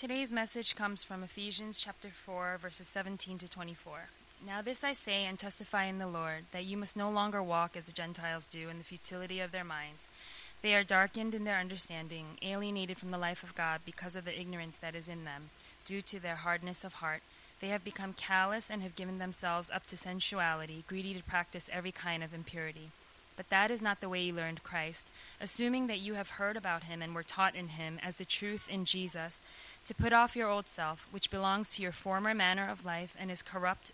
Today's message comes from Ephesians chapter 4, verses 17 to 24. Now, this I say and testify in the Lord, that you must no longer walk as the Gentiles do in the futility of their minds. They are darkened in their understanding, alienated from the life of God because of the ignorance that is in them, due to their hardness of heart. They have become callous and have given themselves up to sensuality, greedy to practice every kind of impurity. But that is not the way you learned Christ, assuming that you have heard about him and were taught in him as the truth in Jesus, to put off your old self, which belongs to your former manner of life and is corrupt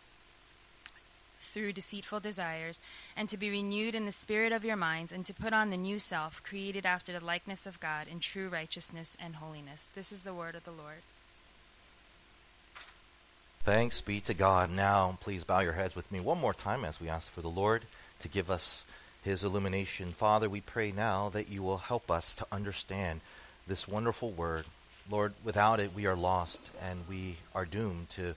through deceitful desires, and to be renewed in the spirit of your minds, and to put on the new self, created after the likeness of God in true righteousness and holiness. This is the word of the Lord. Thanks be to God. Now, please bow your heads with me one more time as we ask for the Lord to give us his illumination. Father, we pray now that you will help us to understand this wonderful word. Lord, without it, we are lost and we are doomed to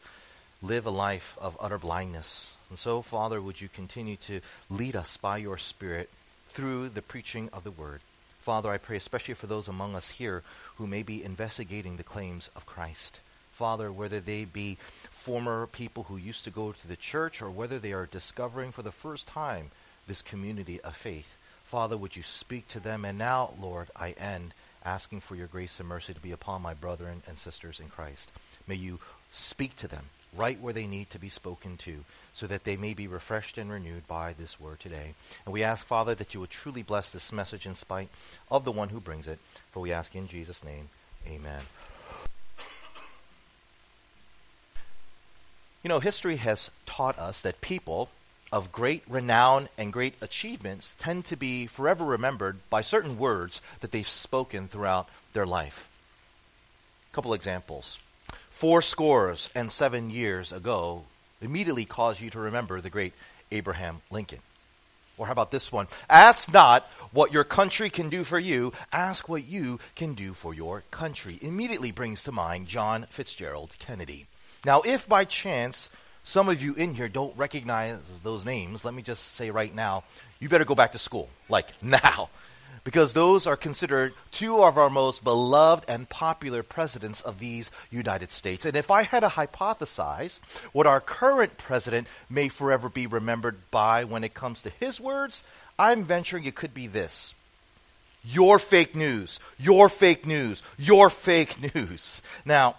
live a life of utter blindness. And so, Father, would you continue to lead us by your Spirit through the preaching of the word? Father, I pray especially for those among us here who may be investigating the claims of Christ. Father, whether they be former people who used to go to the church or whether they are discovering for the first time this community of faith. Father, would you speak to them? And now, Lord, I end asking for your grace and mercy to be upon my brethren and sisters in Christ. May you speak to them right where they need to be spoken to, so that they may be refreshed and renewed by this word today. And we ask, Father, that you would truly bless this message in spite of the one who brings it. For we ask in Jesus' name, amen. You know, history has taught us that people of great renown and great achievements tend to be forever remembered by certain words that they've spoken throughout their life. A couple examples four scores and seven years ago immediately cause you to remember the great Abraham Lincoln. Or how about this one? Ask not what your country can do for you, ask what you can do for your country. Immediately brings to mind John Fitzgerald Kennedy. Now, if by chance some of you in here don't recognize those names, let me just say right now, you better go back to school. Like now because those are considered two of our most beloved and popular presidents of these United States. And if I had to hypothesize what our current president may forever be remembered by when it comes to his words, I'm venturing it could be this. Your fake news, your fake news, your fake news. Now,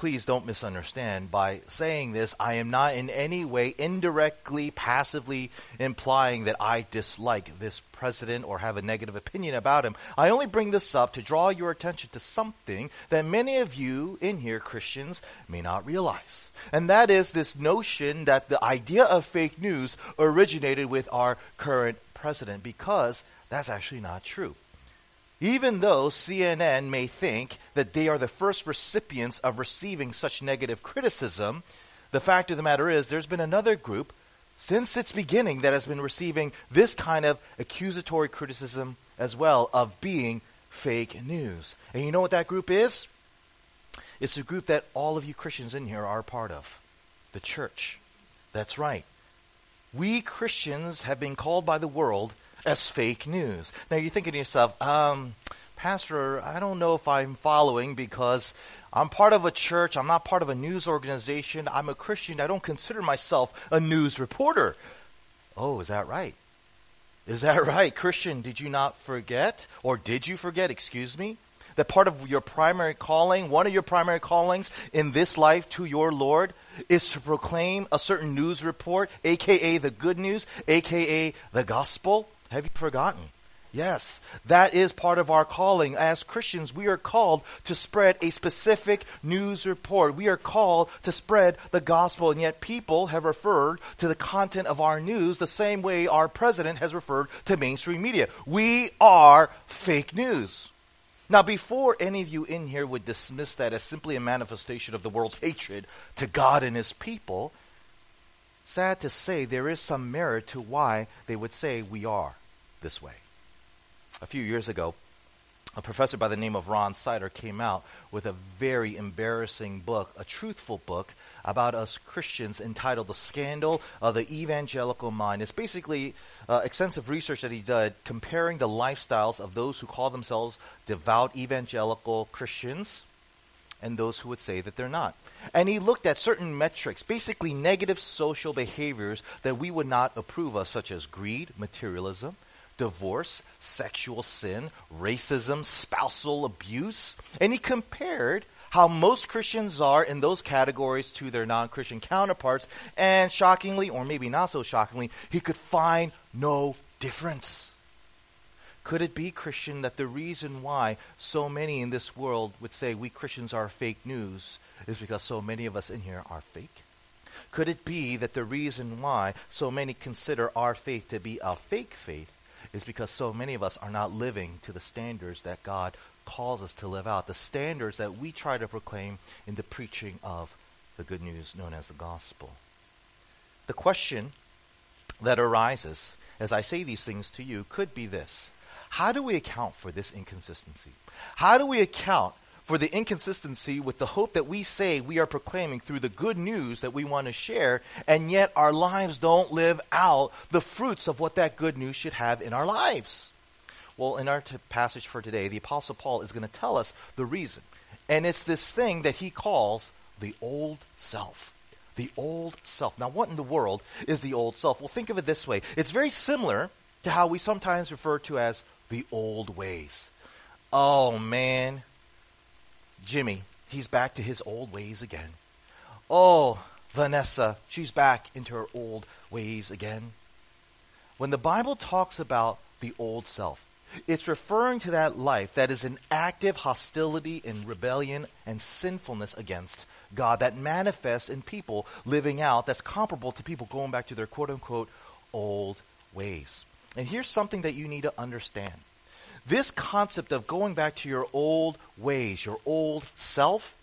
please don't misunderstand. By saying this, I am not in any way indirectly, passively implying that I dislike this president or have a negative opinion about him. I only bring this up to draw your attention to something that many of you in here, Christians, may not realize. And that is this notion that the idea of fake news originated with our current president, because that's actually not true. Even though CNN may think that they are the first recipients of receiving such negative criticism, the fact of the matter is there's been another group since its beginning that has been receiving this kind of accusatory criticism as well of being fake news. And you know what that group is? It's a group that all of you Christians in here are a part of the church. That's right. We Christians have been called by the world as fake news. Now you're thinking to yourself, um, Pastor, I don't know if I'm following because I'm part of a church. I'm not part of a news organization. I'm a Christian. I don't consider myself a news reporter. Oh, is that right? Is that right? Christian, did you not forget? Or did you forget, excuse me? That part of your primary calling, one of your primary callings in this life to your Lord, is to proclaim a certain news report, aka the good news, aka the gospel. Have you forgotten? Yes, that is part of our calling. As Christians, we are called to spread a specific news report. We are called to spread the gospel, and yet people have referred to the content of our news the same way our president has referred to mainstream media. We are fake news. Now, before any of you in here would dismiss that as simply a manifestation of the world's hatred to God and his people, sad to say, there is some merit to why they would say we are this way. A few years ago, a professor by the name of Ron Sider came out with a very embarrassing book, a truthful book about us Christians entitled The Scandal of the Evangelical Mind. It's basically uh, extensive research that he did comparing the lifestyles of those who call themselves devout evangelical Christians and those who would say that they're not. And he looked at certain metrics, basically negative social behaviors that we would not approve of, such as greed, materialism, divorce, sexual sin, racism, spousal abuse. And he compared how most Christians are in those categories to their non Christian counterparts. And shockingly, or maybe not so shockingly, he could find no difference. Could it be, Christian, that the reason why so many in this world would say we Christians are fake news is because so many of us in here are fake? Could it be that the reason why so many consider our faith to be a fake faith is because so many of us are not living to the standards that God calls us to live out, the standards that we try to proclaim in the preaching of the good news known as the gospel? The question that arises as I say these things to you could be this how do we account for this inconsistency? How do we account for the inconsistency with the hope that we say we are proclaiming through the good news that we want to share, and yet our lives don't live out the fruits of what that good news should have in our lives? Well, in our t- passage for today, the Apostle Paul is going to tell us the reason. And it's this thing that he calls the old self. The old self. Now, what in the world is the old self? Well, think of it this way it's very similar to how we sometimes refer to as the old ways. Oh man, Jimmy, he's back to his old ways again. Oh, Vanessa, she's back into her old ways again. When the Bible talks about the old self, it's referring to that life that is in active hostility and rebellion and sinfulness against God that manifests in people living out that's comparable to people going back to their quote unquote old ways. And here's something that you need to understand. This concept of going back to your old ways, your old self,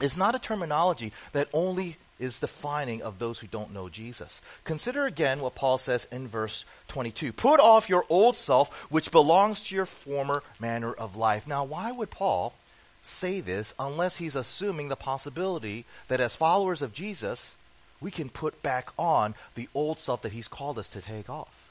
is not a terminology that only is defining of those who don't know Jesus. Consider again what Paul says in verse 22. Put off your old self, which belongs to your former manner of life. Now, why would Paul say this unless he's assuming the possibility that as followers of Jesus, we can put back on the old self that he's called us to take off?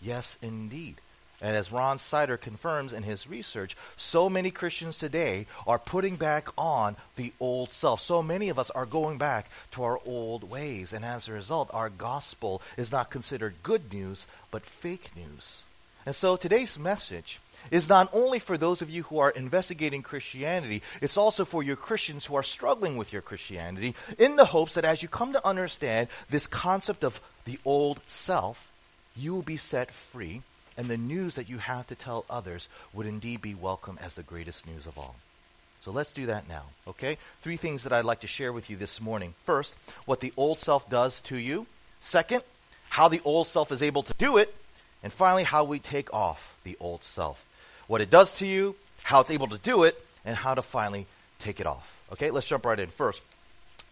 Yes, indeed. And as Ron Sider confirms in his research, so many Christians today are putting back on the old self. So many of us are going back to our old ways. And as a result, our gospel is not considered good news, but fake news. And so today's message is not only for those of you who are investigating Christianity, it's also for your Christians who are struggling with your Christianity in the hopes that as you come to understand this concept of the old self, you will be set free, and the news that you have to tell others would indeed be welcome as the greatest news of all. So let's do that now, okay? Three things that I'd like to share with you this morning. First, what the old self does to you. Second, how the old self is able to do it. And finally, how we take off the old self. What it does to you, how it's able to do it, and how to finally take it off. Okay, let's jump right in. First,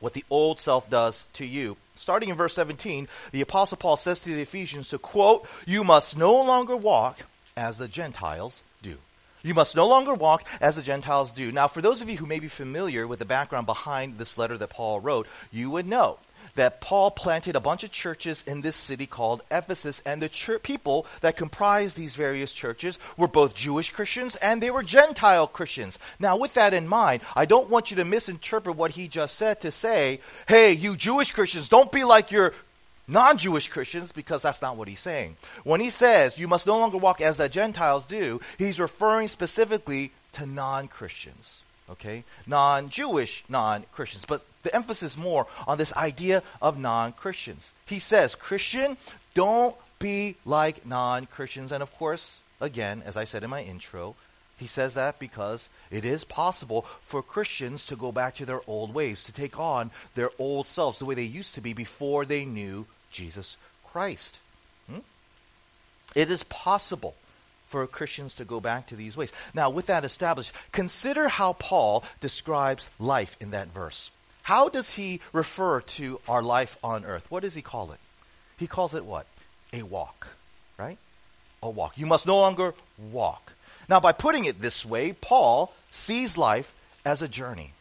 what the old self does to you. Starting in verse 17, the Apostle Paul says to the Ephesians to quote, You must no longer walk as the Gentiles do. You must no longer walk as the Gentiles do. Now, for those of you who may be familiar with the background behind this letter that Paul wrote, you would know that Paul planted a bunch of churches in this city called Ephesus, and the ch- people that comprised these various churches were both Jewish Christians and they were Gentile Christians. Now, with that in mind, I don't want you to misinterpret what he just said to say, hey, you Jewish Christians, don't be like your non Jewish Christians because that's not what he's saying. When he says you must no longer walk as the Gentiles do, he's referring specifically to non Christians. Okay? Non Jewish non Christians. But the emphasis more on this idea of non Christians. He says, Christian, don't be like non Christians. And of course, again, as I said in my intro, he says that because it is possible for Christians to go back to their old ways, to take on their old selves, the way they used to be before they knew Jesus Christ. Hmm? It is possible for Christians to go back to these ways. Now, with that established, consider how Paul describes life in that verse. How does he refer to our life on earth? What does he call it? He calls it what? A walk, right? A walk. You must no longer walk. Now, by putting it this way, Paul sees life as a journey,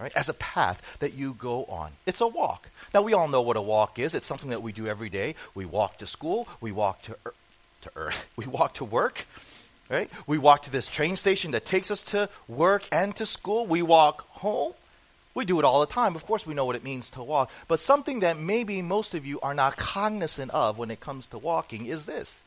right? As a path that you go on. It's a walk. Now, we all know what a walk is. It's something that we do every day. We walk to school, we walk to, er- to earth, we walk to work, Right? We walk to this train station that takes us to work and to school. We walk home. We do it all the time. Of course, we know what it means to walk. But something that maybe most of you are not cognizant of when it comes to walking is this.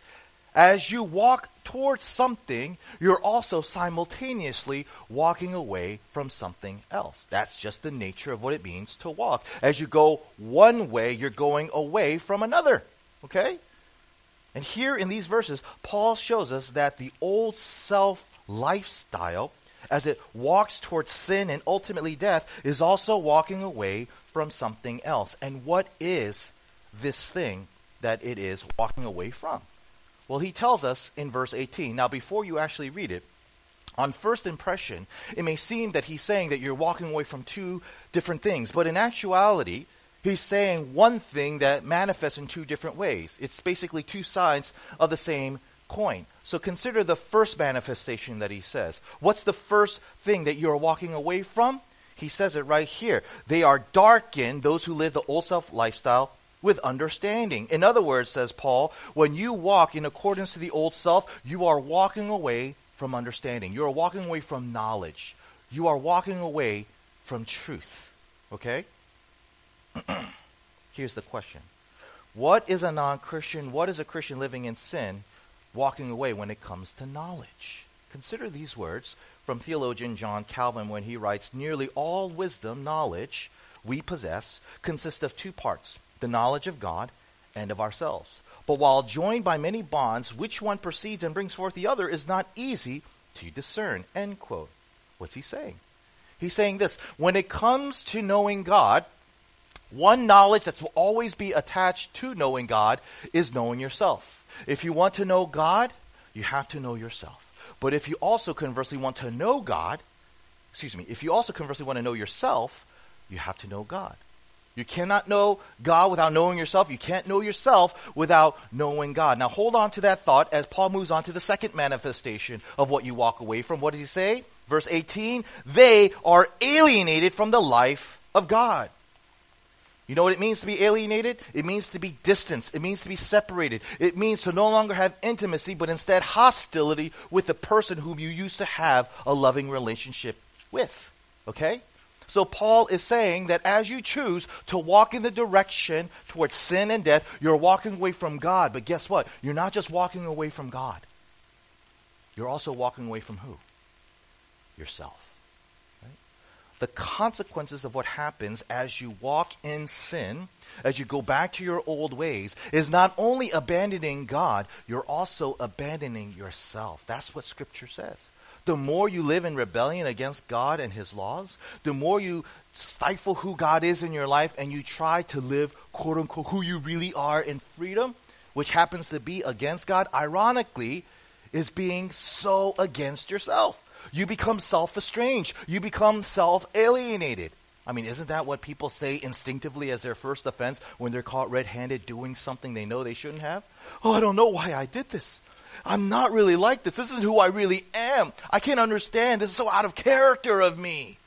As you walk towards something, you're also simultaneously walking away from something else. That's just the nature of what it means to walk. As you go one way, you're going away from another. Okay? And here in these verses, Paul shows us that the old self lifestyle, as it walks towards sin and ultimately death, is also walking away from something else. And what is this thing that it is walking away from? Well, he tells us in verse 18. Now, before you actually read it, on first impression, it may seem that he's saying that you're walking away from two different things. But in actuality, He's saying one thing that manifests in two different ways. It's basically two sides of the same coin. So consider the first manifestation that he says. What's the first thing that you're walking away from? He says it right here. They are darkened, those who live the old self lifestyle, with understanding. In other words, says Paul, when you walk in accordance to the old self, you are walking away from understanding. You are walking away from knowledge. You are walking away from truth. Okay? Here's the question What is a non Christian, what is a Christian living in sin walking away when it comes to knowledge? Consider these words from theologian John Calvin when he writes Nearly all wisdom, knowledge we possess consists of two parts the knowledge of God and of ourselves. But while joined by many bonds, which one proceeds and brings forth the other is not easy to discern. End quote. What's he saying? He's saying this when it comes to knowing God, one knowledge that will always be attached to knowing God is knowing yourself. If you want to know God, you have to know yourself. But if you also conversely want to know God, excuse me, if you also conversely want to know yourself, you have to know God. You cannot know God without knowing yourself. You can't know yourself without knowing God. Now hold on to that thought as Paul moves on to the second manifestation of what you walk away from. What does he say? Verse 18, they are alienated from the life of God. You know what it means to be alienated? It means to be distanced. It means to be separated. It means to no longer have intimacy, but instead hostility with the person whom you used to have a loving relationship with. Okay? So Paul is saying that as you choose to walk in the direction towards sin and death, you're walking away from God. But guess what? You're not just walking away from God. You're also walking away from who? Yourself the consequences of what happens as you walk in sin, as you go back to your old ways, is not only abandoning God, you're also abandoning yourself. That's what Scripture says. The more you live in rebellion against God and His laws, the more you stifle who God is in your life and you try to live, quote unquote, who you really are in freedom, which happens to be against God, ironically, is being so against yourself. You become self estranged. You become self alienated. I mean, isn't that what people say instinctively as their first offense when they're caught red handed doing something they know they shouldn't have? Oh, I don't know why I did this. I'm not really like this. This isn't who I really am. I can't understand. This is so out of character of me.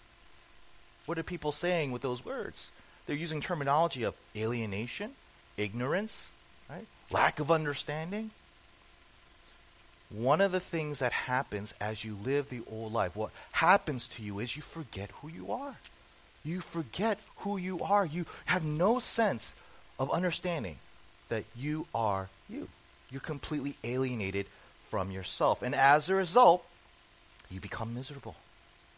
What are people saying with those words? They're using terminology of alienation, ignorance, right? lack of understanding one of the things that happens as you live the old life, what happens to you is you forget who you are. You forget who you are. You have no sense of understanding that you are you. You're completely alienated from yourself. And as a result, you become miserable.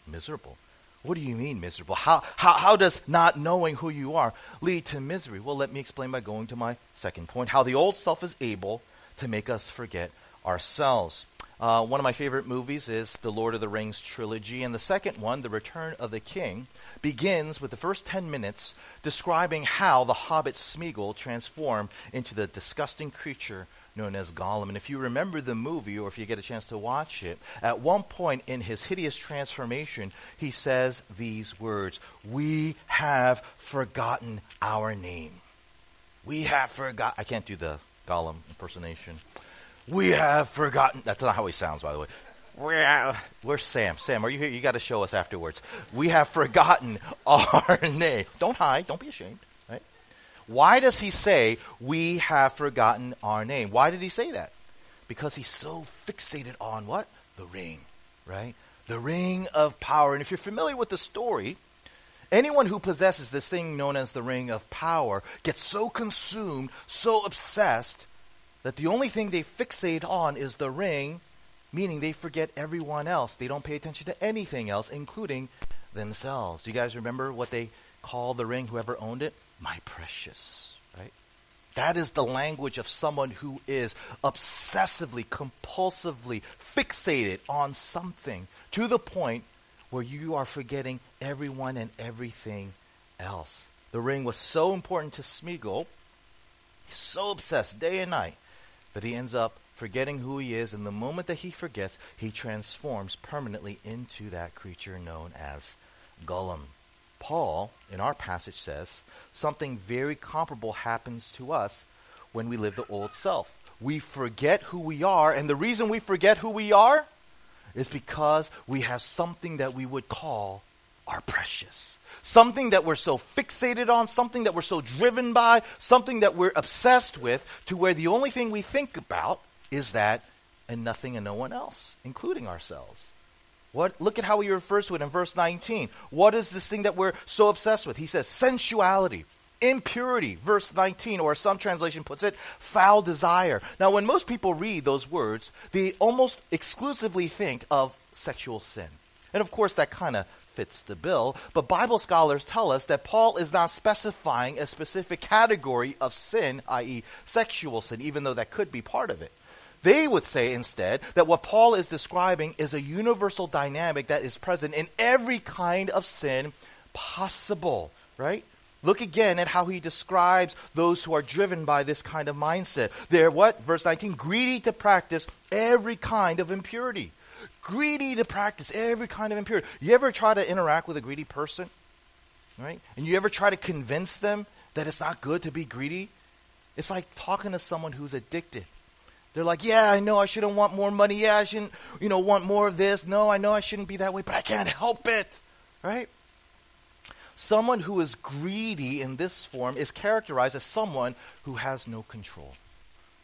Miserable. What do you mean miserable? How, how, how does not knowing who you are lead to misery? Well, let me explain by going to my second point how the old self is able to make us forget ourselves. Uh, one of my favorite movies is the Lord of the Rings trilogy, and the second one, The Return of the King, begins with the first 10 minutes describing how the hobbit Smeagol transformed into the disgusting creature known as Gollum. And if you remember the movie, or if you get a chance to watch it, at one point in his hideous transformation, he says these words We have forgotten our name. We have forgot. I can't do the Gollum impersonation. We have forgotten. That's not how he sounds, by the way. Where's Sam? Sam, are you here? You got to show us afterwards. We have forgotten our name. Don't hide. Don't be ashamed. Right? Why does he say we have forgotten our name? Why did he say that? Because he's so fixated on what? The ring, right? The ring of power. And if you're familiar with the story, anyone who possesses this thing known as the ring of power gets so consumed, so obsessed, that the only thing they fixate on is the ring, meaning they forget everyone else. They don't pay attention to anything else, including themselves. Do you guys remember what they called the ring, whoever owned it? My precious, right? That is the language of someone who is obsessively, compulsively fixated on something to the point where you are forgetting everyone and everything else. The ring was so important to Smeagol, he's so obsessed day and night, that he ends up forgetting who he is, and the moment that he forgets, he transforms permanently into that creature known as Gollum. Paul, in our passage, says something very comparable happens to us when we live the old self. We forget who we are, and the reason we forget who we are is because we have something that we would call our precious. Something that we're so fixated on, something that we're so driven by, something that we're obsessed with, to where the only thing we think about is that and nothing and no one else, including ourselves. What, look at how he refers to it in verse 19. What is this thing that we're so obsessed with? He says sensuality, impurity, verse 19, or some translation puts it, foul desire. Now, when most people read those words, they almost exclusively think of sexual sin. And of course, that kind of fits the bill. But Bible scholars tell us that Paul is not specifying a specific category of sin, i.e., sexual sin, even though that could be part of it. They would say instead that what Paul is describing is a universal dynamic that is present in every kind of sin possible, right? Look again at how he describes those who are driven by this kind of mindset. They're what? Verse 19, greedy to practice every kind of impurity. Greedy to practice every kind of impurity. You ever try to interact with a greedy person? Right? And you ever try to convince them that it's not good to be greedy? It's like talking to someone who's addicted. They're like, yeah, I know I shouldn't want more money. Yeah, I shouldn't, you know, want more of this. No, I know I shouldn't be that way, but I can't help it. Right? Someone who is greedy in this form is characterized as someone who has no control,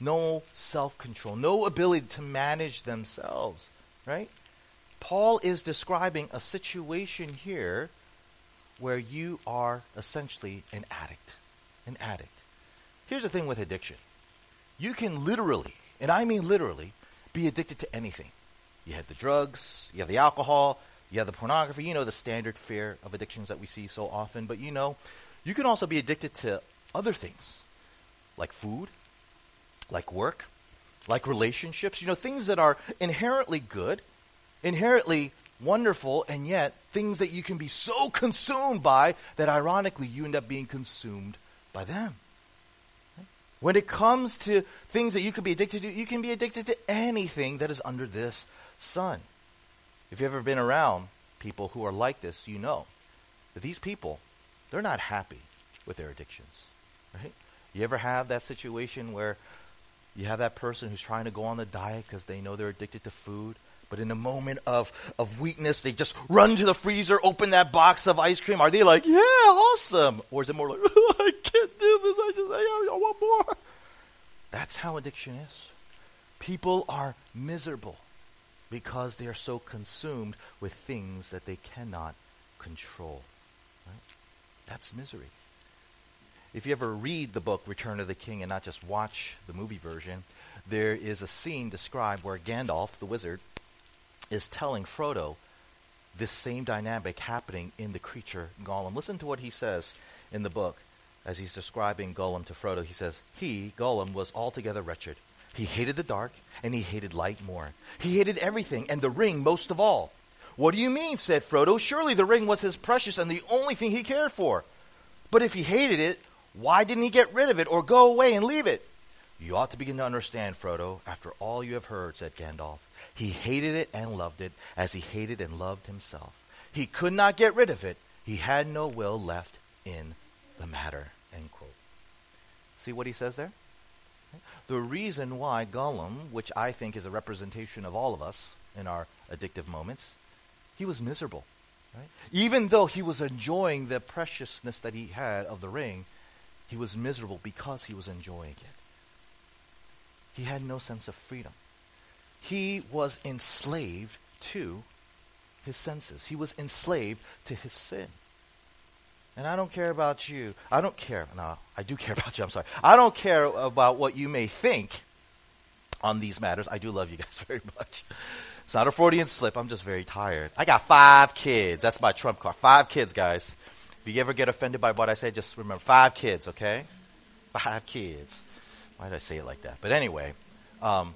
no self control, no ability to manage themselves. Right? Paul is describing a situation here where you are essentially an addict. An addict. Here's the thing with addiction you can literally and I mean literally, be addicted to anything. You have the drugs, you have the alcohol, you have the pornography, you know, the standard fare of addictions that we see so often. But you know, you can also be addicted to other things, like food, like work, like relationships, you know, things that are inherently good, inherently wonderful, and yet things that you can be so consumed by that ironically you end up being consumed by them. When it comes to things that you could be addicted to, you can be addicted to anything that is under this sun. If you've ever been around people who are like this, you know that these people, they're not happy with their addictions, right? You ever have that situation where you have that person who's trying to go on the diet because they know they're addicted to food, but in a moment of, of weakness, they just run to the freezer, open that box of ice cream. Are they like, yeah, awesome? Or is it more like, I can't do this, I just, I, I want more? That's how addiction is. People are miserable because they are so consumed with things that they cannot control. Right? That's misery. If you ever read the book Return of the King and not just watch the movie version, there is a scene described where Gandalf, the wizard, is telling Frodo this same dynamic happening in the creature Gollum. Listen to what he says in the book as he's describing Gollum to Frodo. He says, He, Gollum, was altogether wretched. He hated the dark, and he hated light more. He hated everything, and the ring most of all. What do you mean? said Frodo. Surely the ring was his precious and the only thing he cared for. But if he hated it, why didn't he get rid of it or go away and leave it? You ought to begin to understand, Frodo, after all you have heard, said Gandalf. He hated it and loved it as he hated and loved himself. He could not get rid of it. He had no will left in the matter. End quote. See what he says there? The reason why Gollum, which I think is a representation of all of us in our addictive moments, he was miserable. Right? Even though he was enjoying the preciousness that he had of the ring, he was miserable because he was enjoying it. He had no sense of freedom. He was enslaved to his senses. He was enslaved to his sin. And I don't care about you. I don't care. No, I do care about you. I'm sorry. I don't care about what you may think on these matters. I do love you guys very much. It's not a Freudian slip. I'm just very tired. I got five kids. That's my trump card. Five kids, guys. You ever get offended by what I say, just remember five kids, okay? Five kids. Why did I say it like that? But anyway, um,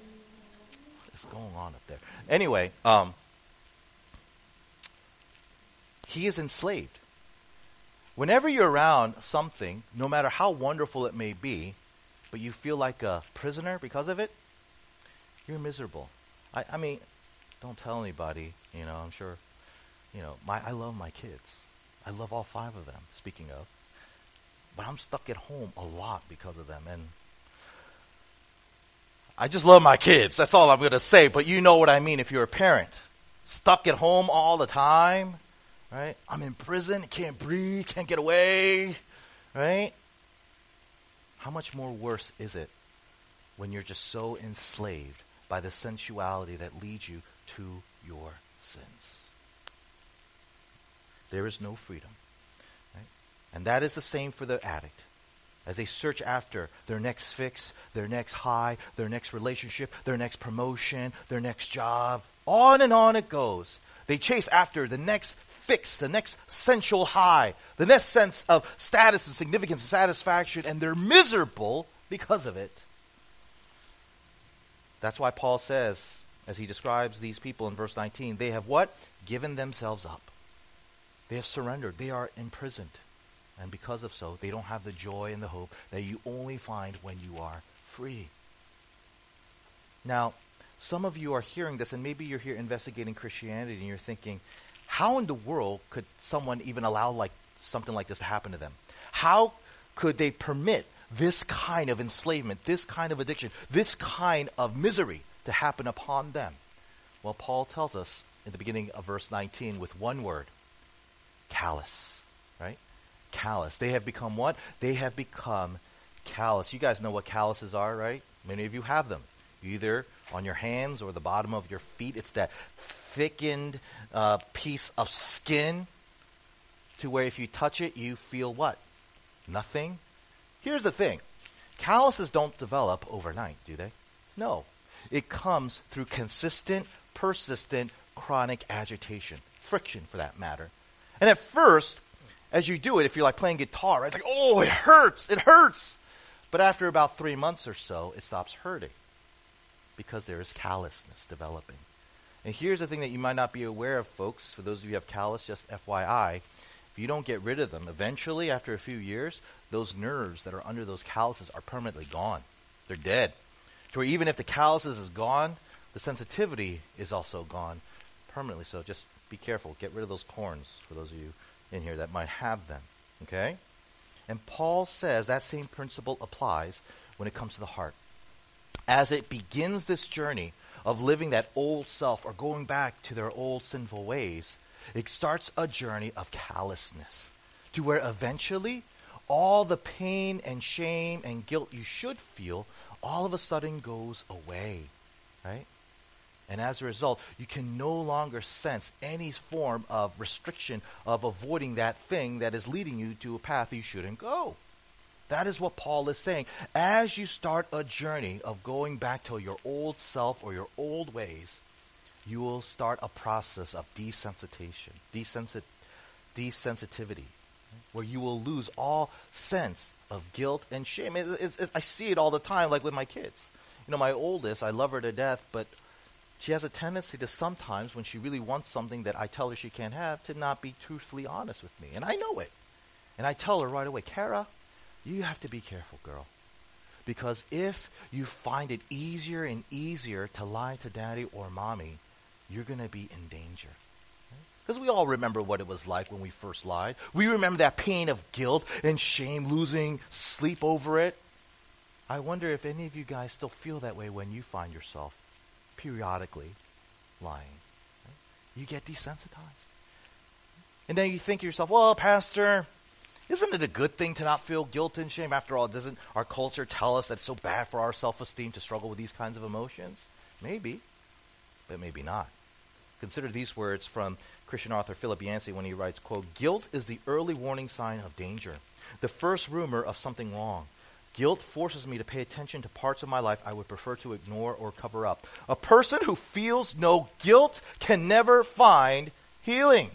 what's going on up there? Anyway, um, he is enslaved. Whenever you're around something, no matter how wonderful it may be, but you feel like a prisoner because of it, you're miserable. I, I mean, don't tell anybody, you know, I'm sure, you know, my, I love my kids. I love all five of them, speaking of. But I'm stuck at home a lot because of them. And I just love my kids. That's all I'm going to say. But you know what I mean if you're a parent. Stuck at home all the time, right? I'm in prison, can't breathe, can't get away, right? How much more worse is it when you're just so enslaved by the sensuality that leads you to your sins? There is no freedom. Right? And that is the same for the addict. As they search after their next fix, their next high, their next relationship, their next promotion, their next job, on and on it goes. They chase after the next fix, the next sensual high, the next sense of status and significance and satisfaction, and they're miserable because of it. That's why Paul says, as he describes these people in verse 19, they have what? Given themselves up. They have surrendered. They are imprisoned. And because of so, they don't have the joy and the hope that you only find when you are free. Now, some of you are hearing this, and maybe you're here investigating Christianity, and you're thinking, how in the world could someone even allow like something like this to happen to them? How could they permit this kind of enslavement, this kind of addiction, this kind of misery to happen upon them? Well, Paul tells us in the beginning of verse 19 with one word callous, right? Callous. They have become what? They have become callous. You guys know what calluses are, right? Many of you have them. Either on your hands or the bottom of your feet. It's that thickened uh, piece of skin to where if you touch it, you feel what? Nothing. Here's the thing calluses don't develop overnight, do they? No. It comes through consistent, persistent, chronic agitation, friction for that matter. And at first, as you do it, if you're like playing guitar, right, it's like, oh, it hurts, it hurts. But after about three months or so, it stops hurting because there is callousness developing. And here's the thing that you might not be aware of, folks. For those of you who have callus, just FYI, if you don't get rid of them, eventually, after a few years, those nerves that are under those calluses are permanently gone. They're dead. To where even if the calluses is gone, the sensitivity is also gone permanently. So just be careful. Get rid of those corns for those of you in here that might have them. Okay? And Paul says that same principle applies when it comes to the heart. As it begins this journey of living that old self or going back to their old sinful ways, it starts a journey of callousness to where eventually all the pain and shame and guilt you should feel all of a sudden goes away. Right? And as a result, you can no longer sense any form of restriction of avoiding that thing that is leading you to a path you shouldn't go. That is what Paul is saying. As you start a journey of going back to your old self or your old ways, you will start a process of desensitization, desensit- desensitivity, where you will lose all sense of guilt and shame. It, it, it, I see it all the time, like with my kids. You know, my oldest, I love her to death, but she has a tendency to sometimes, when she really wants something that I tell her she can't have, to not be truthfully honest with me. And I know it. And I tell her right away, Kara, you have to be careful, girl. Because if you find it easier and easier to lie to daddy or mommy, you're going to be in danger. Because we all remember what it was like when we first lied. We remember that pain of guilt and shame, losing sleep over it. I wonder if any of you guys still feel that way when you find yourself periodically lying. Right? You get desensitized. And then you think to yourself, well, Pastor, isn't it a good thing to not feel guilt and shame? After all, doesn't our culture tell us that it's so bad for our self esteem to struggle with these kinds of emotions? Maybe. but maybe not. Consider these words from Christian author Philip Yancey when he writes, quote, Guilt is the early warning sign of danger, the first rumor of something wrong. Guilt forces me to pay attention to parts of my life I would prefer to ignore or cover up. A person who feels no guilt can never find healing.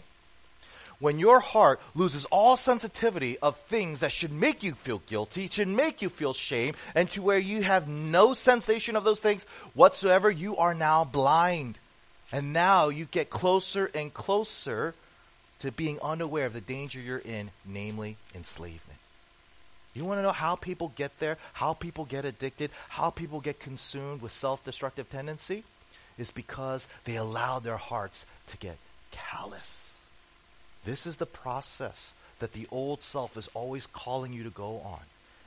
When your heart loses all sensitivity of things that should make you feel guilty, should make you feel shame, and to where you have no sensation of those things whatsoever, you are now blind. And now you get closer and closer to being unaware of the danger you're in, namely enslavement. You want to know how people get there, how people get addicted, how people get consumed with self destructive tendency? Is because they allow their hearts to get callous. This is the process that the old self is always calling you to go on.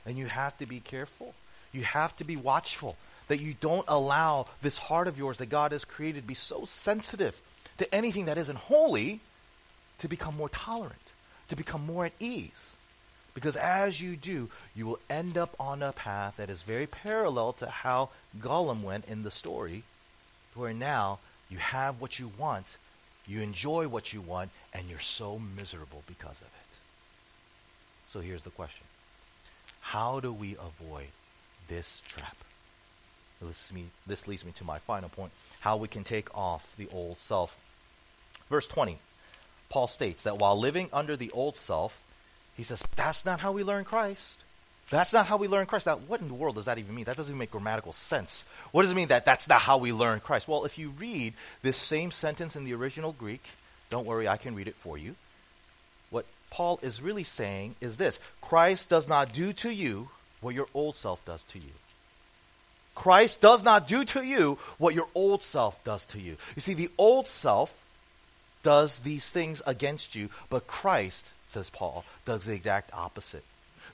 And you have to be careful. You have to be watchful that you don't allow this heart of yours that God has created be so sensitive to anything that isn't holy to become more tolerant, to become more at ease. Because as you do, you will end up on a path that is very parallel to how Gollum went in the story, where now you have what you want, you enjoy what you want, and you're so miserable because of it. So here's the question How do we avoid this trap? This, leads me to my final point how we can take off the old self. Verse 20, Paul states that while living under the old self, he says, that's not how we learn Christ. That's not how we learn Christ. Now, what in the world does that even mean? That doesn't even make grammatical sense. What does it mean that that's not how we learn Christ? Well, if you read this same sentence in the original Greek, don't worry, I can read it for you. What Paul is really saying is this Christ does not do to you what your old self does to you. Christ does not do to you what your old self does to you. You see, the old self does these things against you, but Christ says Paul, does the exact opposite.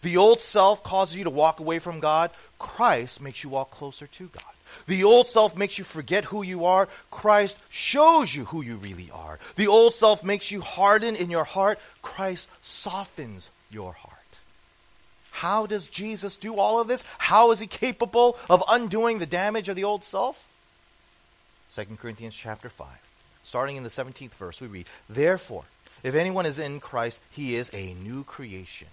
The old self causes you to walk away from God. Christ makes you walk closer to God. The old self makes you forget who you are. Christ shows you who you really are. The old self makes you harden in your heart. Christ softens your heart. How does Jesus do all of this? How is he capable of undoing the damage of the old self? 2 Corinthians chapter 5. Starting in the 17th verse, we read, Therefore, if anyone is in Christ, he is a new creation.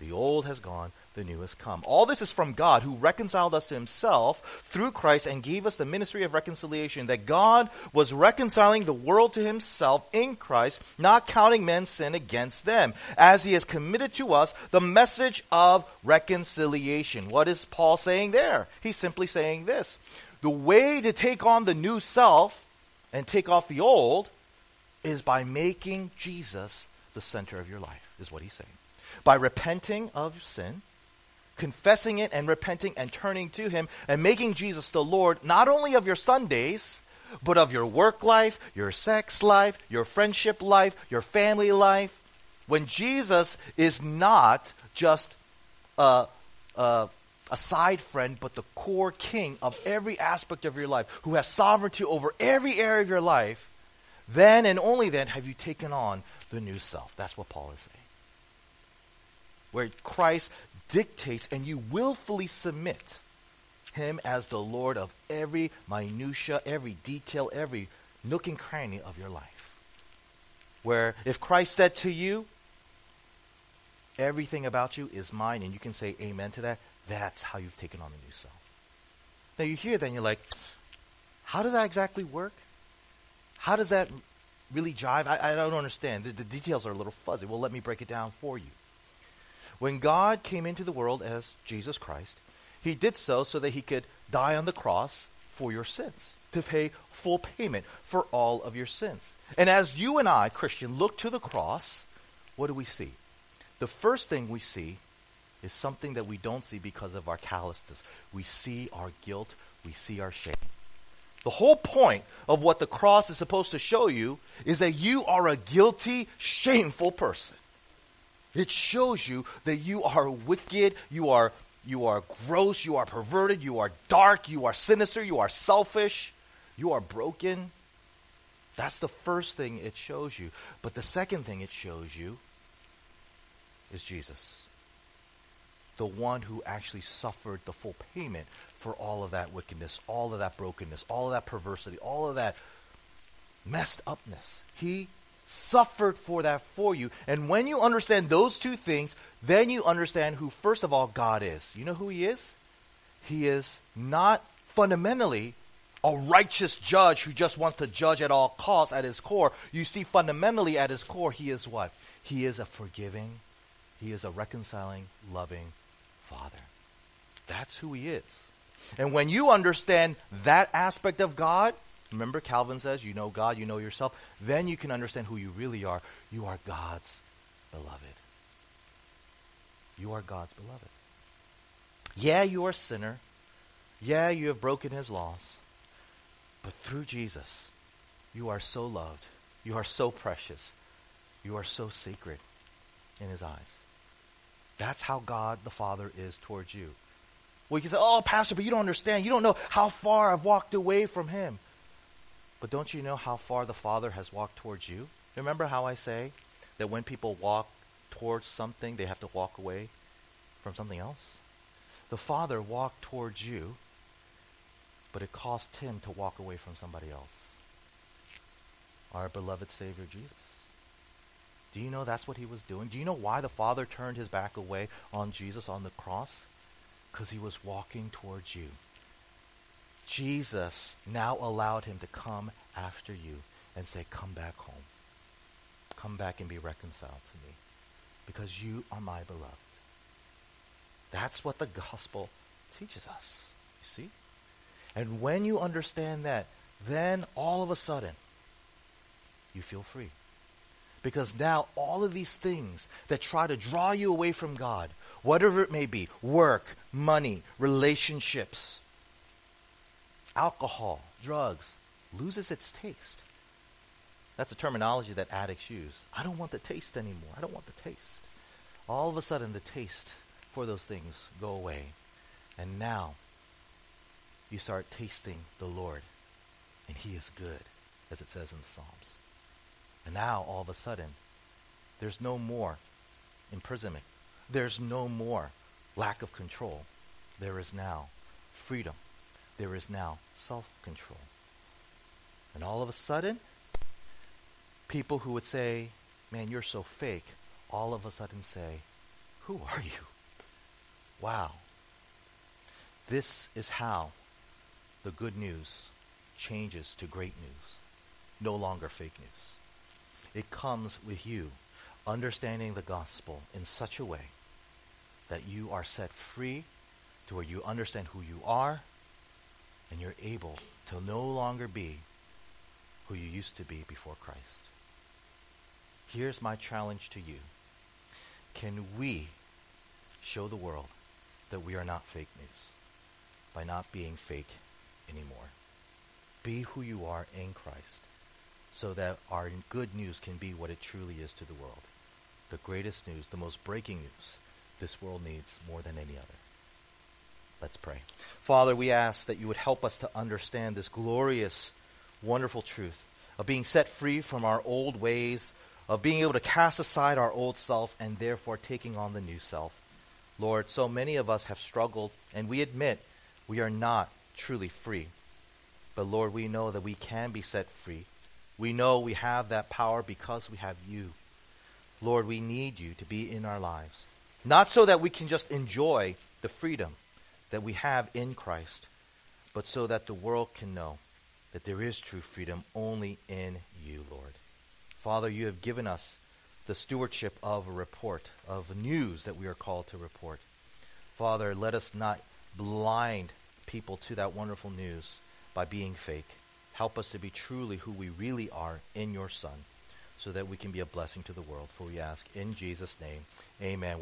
The old has gone, the new has come. All this is from God, who reconciled us to himself through Christ and gave us the ministry of reconciliation, that God was reconciling the world to himself in Christ, not counting men's sin against them, as he has committed to us the message of reconciliation. What is Paul saying there? He's simply saying this. The way to take on the new self and take off the old is by making Jesus the center of your life, is what he's saying. By repenting of sin, confessing it and repenting and turning to him and making Jesus the Lord, not only of your Sundays, but of your work life, your sex life, your friendship life, your family life. When Jesus is not just a, a, a, side friend, but the core king of every aspect of your life, who has sovereignty over every area of your life, then and only then have you taken on the new self. That's what Paul is saying. Where Christ dictates and you willfully submit him as the Lord of every minutia, every detail, every nook and cranny of your life. Where if Christ said to you, everything about you is mine, and you can say amen to that, that's how you've taken on the new self. Now you hear that and you're like, how does that exactly work? How does that really jive? I, I don't understand. The, the details are a little fuzzy. Well, let me break it down for you. When God came into the world as Jesus Christ, he did so so that he could die on the cross for your sins, to pay full payment for all of your sins. And as you and I, Christian, look to the cross, what do we see? The first thing we see is something that we don't see because of our callousness. We see our guilt, we see our shame. The whole point of what the cross is supposed to show you is that you are a guilty, shameful person. It shows you that you are wicked, you are, you are gross, you are perverted, you are dark, you are sinister, you are selfish, you are broken. That's the first thing it shows you. But the second thing it shows you is Jesus. The one who actually suffered the full payment for all of that wickedness, all of that brokenness, all of that perversity, all of that messed upness. He suffered for that for you. And when you understand those two things, then you understand who, first of all, God is. You know who He is? He is not fundamentally a righteous judge who just wants to judge at all costs at his core. You see, fundamentally at his core, he is what? He is a forgiving, he is a reconciling, loving Father. That's who he is. And when you understand that aspect of God, remember Calvin says, you know God, you know yourself, then you can understand who you really are. You are God's beloved. You are God's beloved. Yeah, you are a sinner. Yeah, you have broken his laws. But through Jesus, you are so loved. You are so precious. You are so sacred in his eyes. That's how God the Father is towards you. Well, you can say, oh, Pastor, but you don't understand. You don't know how far I've walked away from him. But don't you know how far the Father has walked towards you? Remember how I say that when people walk towards something, they have to walk away from something else? The Father walked towards you, but it cost him to walk away from somebody else. Our beloved Savior Jesus. Do you know that's what he was doing? Do you know why the Father turned his back away on Jesus on the cross? Because he was walking towards you. Jesus now allowed him to come after you and say, Come back home. Come back and be reconciled to me. Because you are my beloved. That's what the gospel teaches us. You see? And when you understand that, then all of a sudden, you feel free. Because now all of these things that try to draw you away from God, whatever it may be work, money, relationships, alcohol, drugs loses its taste. That's a terminology that addicts use. I don't want the taste anymore. I don't want the taste. All of a sudden, the taste for those things go away. And now, you start tasting the Lord. And He is good, as it says in the Psalms. And now, all of a sudden, there's no more imprisonment. There's no more lack of control. There is now freedom. There is now self control. And all of a sudden, people who would say, Man, you're so fake, all of a sudden say, Who are you? Wow. This is how the good news changes to great news, no longer fake news. It comes with you understanding the gospel in such a way that you are set free to where you understand who you are and you're able to no longer be who you used to be before Christ. Here's my challenge to you. Can we show the world that we are not fake news by not being fake anymore? Be who you are in Christ so that our good news can be what it truly is to the world. The greatest news, the most breaking news this world needs more than any other. Let's pray. Father, we ask that you would help us to understand this glorious, wonderful truth of being set free from our old ways, of being able to cast aside our old self and therefore taking on the new self. Lord, so many of us have struggled, and we admit we are not truly free. But Lord, we know that we can be set free we know we have that power because we have you. Lord, we need you to be in our lives. Not so that we can just enjoy the freedom that we have in Christ, but so that the world can know that there is true freedom only in you, Lord. Father, you have given us the stewardship of a report, of news that we are called to report. Father, let us not blind people to that wonderful news by being fake. Help us to be truly who we really are in your Son, so that we can be a blessing to the world. For we ask in Jesus' name, amen.